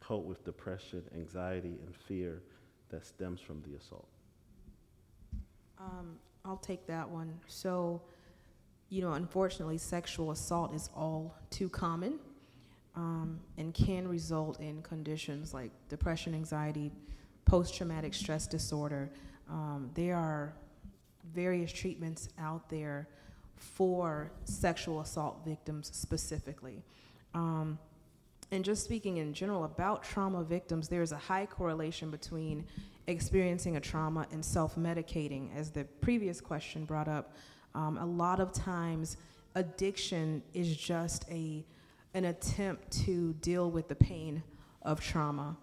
cope with depression, anxiety, and fear that stems from the assault? Um, I'll take that one. So, you know, unfortunately, sexual assault is all too common um, and can result in conditions like depression, anxiety, post traumatic stress disorder. Um, there are various treatments out there for sexual assault victims specifically. Um, and just speaking in general about trauma victims, there's a high correlation between experiencing a trauma and self medicating. As the previous question brought up, um, a lot of times addiction is just a, an attempt to deal with the pain of trauma.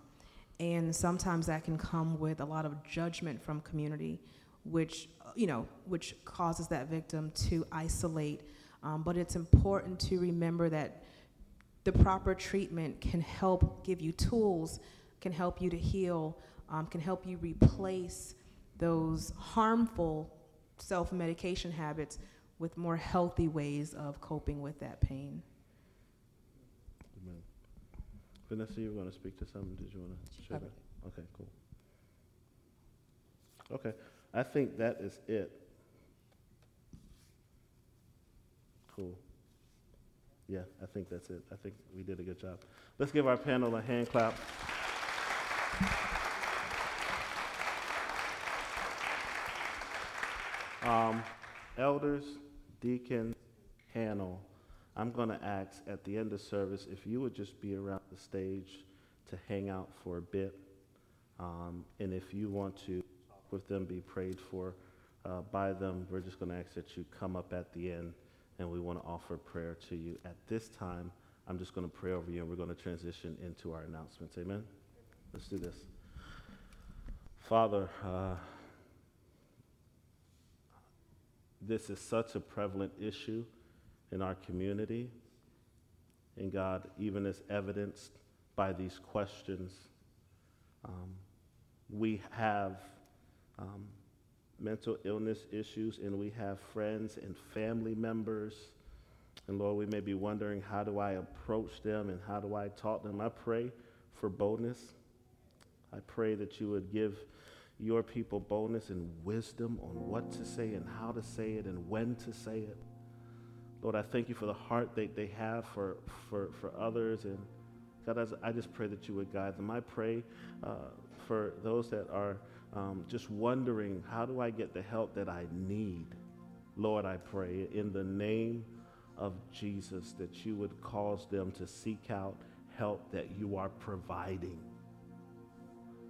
And sometimes that can come with a lot of judgment from community, which, you know, which causes that victim to isolate. Um, but it's important to remember that the proper treatment can help give you tools, can help you to heal, um, can help you replace those harmful self medication habits with more healthy ways of coping with that pain. Amen. Vanessa, you were going to speak to something? Did you want to share that? Okay, cool. Okay. I think that is it. Cool. Yeah, I think that's it. I think we did a good job. Let's give our panel a hand clap. Um, elders, deacons, panel, I'm going to ask at the end of service if you would just be around the stage to hang out for a bit. Um, and if you want to talk with them, be prayed for uh, by them, we're just going to ask that you come up at the end and we want to offer prayer to you. At this time, I'm just going to pray over you and we're going to transition into our announcements. Amen? Let's do this. Father, uh, this is such a prevalent issue in our community. And God, even as evidenced by these questions, um, we have um, mental illness issues and we have friends and family members. And Lord, we may be wondering how do I approach them and how do I talk to them? I pray for boldness. I pray that you would give your people boldness and wisdom on what to say and how to say it and when to say it. Lord, I thank you for the heart that they have for, for, for others. And God, I just pray that you would guide them. I pray uh, for those that are um, just wondering, how do I get the help that I need? Lord, I pray in the name of Jesus that you would cause them to seek out help that you are providing.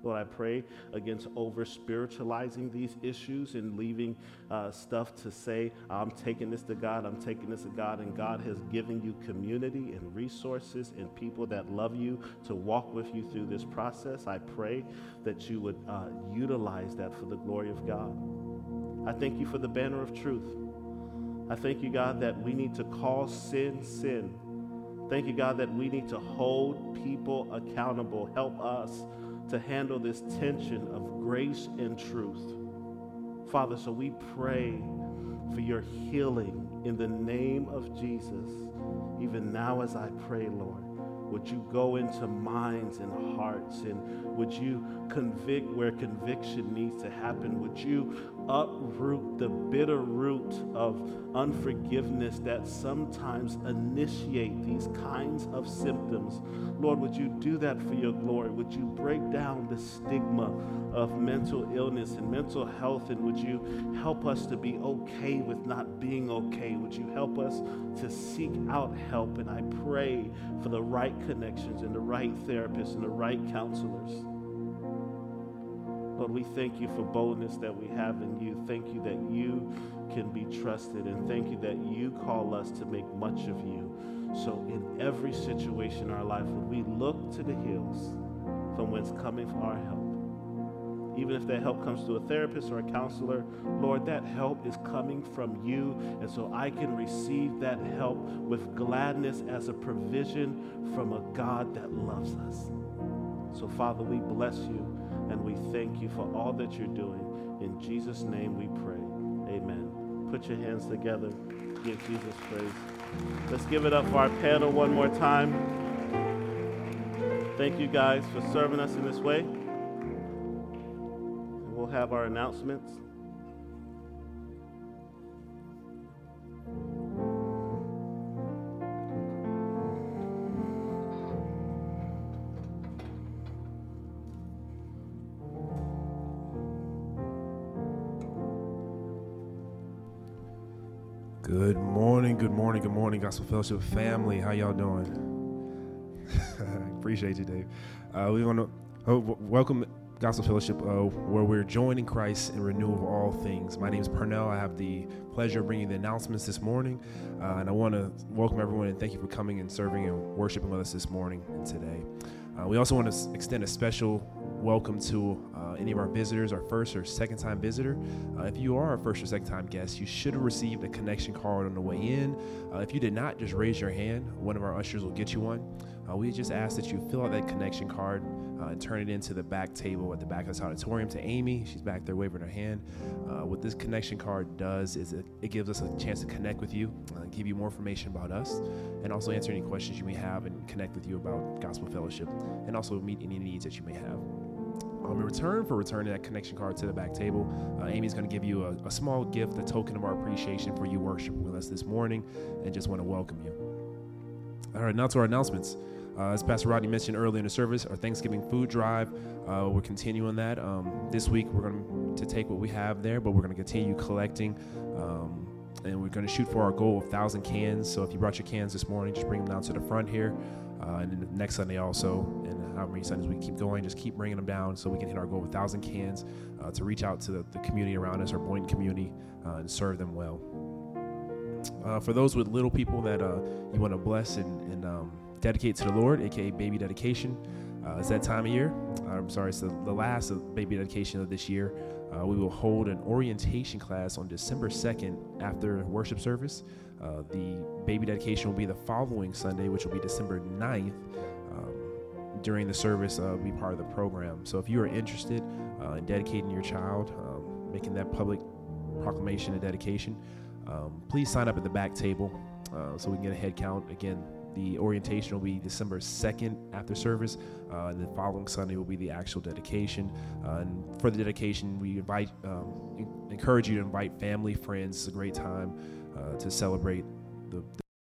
Lord, I pray against over spiritualizing these issues and leaving uh, stuff to say, I'm taking this to God, I'm taking this to God, and God has given you community and resources and people that love you to walk with you through this process. I pray that you would uh, utilize that for the glory of God. I thank you for the banner of truth. I thank you, God, that we need to call sin sin. Thank you, God, that we need to hold people accountable. Help us to handle this tension of grace and truth. Father, so we pray for your healing in the name of Jesus. Even now, as I pray, Lord, would you go into minds and hearts and would you convict where conviction needs to happen? Would you uproot the bitter root of unforgiveness that sometimes initiate these kinds of symptoms. Lord, would you do that for your glory? Would you break down the stigma of mental illness and mental health? And would you help us to be okay with not being okay? Would you help us to seek out help? And I pray for the right connections and the right therapists and the right counselors. Lord, we thank you for boldness that we have in you. Thank you that you can be trusted. And thank you that you call us to make much of you. So, in every situation in our life, would we look to the hills from whence cometh our help? Even if that help comes to a therapist or a counselor, Lord, that help is coming from you. And so I can receive that help with gladness as a provision from a God that loves us. So, Father, we bless you. And we thank you for all that you're doing. In Jesus' name we pray. Amen. Put your hands together. Give Jesus praise. Let's give it up for our panel one more time. Thank you guys for serving us in this way. We'll have our announcements. Morning, Gospel Fellowship family. How y'all doing? Appreciate you, Dave. Uh, we want to oh, welcome Gospel Fellowship, uh, where we're joining Christ in renewal of all things. My name is Parnell. I have the pleasure of bringing the announcements this morning, uh, and I want to welcome everyone and thank you for coming and serving and worshiping with us this morning and today. Uh, we also want to extend a special welcome to uh, any of our visitors, our first or second time visitor. Uh, if you are a first or second time guest, you should have received a connection card on the way in. Uh, if you did not, just raise your hand. One of our ushers will get you one. Uh, we just ask that you fill out that connection card uh, and turn it into the back table at the back of this auditorium to Amy. She's back there waving her hand. Uh, what this connection card does is it, it, gives us a chance to connect with you, give you more information about us, and also answer any questions you may have and connect with you about Gospel Fellowship, and also meet any needs that you may have. Um, in return for returning that connection card to the back table, uh, Amy's going to give you a, a small gift, a token of our appreciation for you worshiping with us this morning, and just want to welcome you. All right, now to our announcements. Uh, as Pastor Rodney mentioned earlier in the service, our Thanksgiving food drive, uh, we're continuing that. Um, this week, we're going to take what we have there, but we're going to continue collecting. Um, and we're going to shoot for our goal of 1,000 cans. So if you brought your cans this morning, just bring them down to the front here. Uh, and next Sunday also, and how many Sundays we keep going, just keep bringing them down so we can hit our goal of 1,000 cans uh, to reach out to the, the, community around us, our Boynton community, uh, and serve them well. Uh, for those with little people that uh, you want to bless and, and um, dedicate to the Lord, aka baby dedication, uh, it's that time of year. I'm sorry, it's the, the last of baby dedication of this year. Uh, we will hold an orientation class on December 2nd after worship service. Uh, the baby dedication will be the following Sunday, which will be December 9th. During the service, uh, be part of the program. So if you are interested uh, in dedicating your child, um, making that public proclamation and dedication, um, please sign up at the back table uh, so we can get a head count. Again, the orientation will be December 2nd after service, uh, and the following Sunday will be the actual dedication. Uh, and for the dedication, we invite, um, encourage you to invite family, friends. It's a great time uh, to celebrate the, the